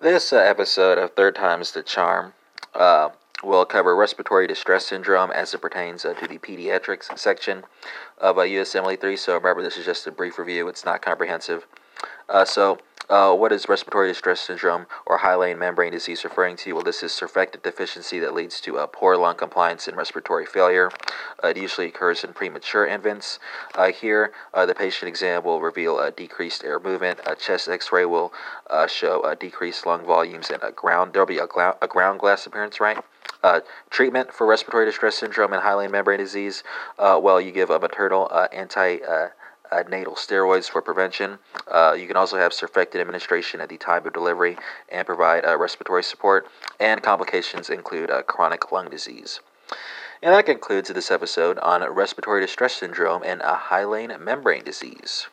This uh, episode of Third Time's the Charm uh, will cover respiratory distress syndrome as it pertains uh, to the pediatrics section of uh, USMLE 3. So remember, this is just a brief review, it's not comprehensive. Uh, so, uh, what is respiratory distress syndrome or hyaline membrane disease referring to? Well, this is surfactant deficiency that leads to uh, poor lung compliance and respiratory failure. Uh, it usually occurs in premature infants. Uh, here, uh, the patient exam will reveal a decreased air movement. A chest X-ray will show decreased lung volumes and a ground. There'll be a, a ground glass appearance, right? Uh, treatment for respiratory distress syndrome and hyaline membrane disease. Uh, well, you give a maternal uh, anti natal steroids for prevention. Uh, you can also have surfactant administration at the time of delivery and provide uh, respiratory support. And complications include uh, chronic lung disease. And that concludes this episode on respiratory distress syndrome and a hyaline membrane disease.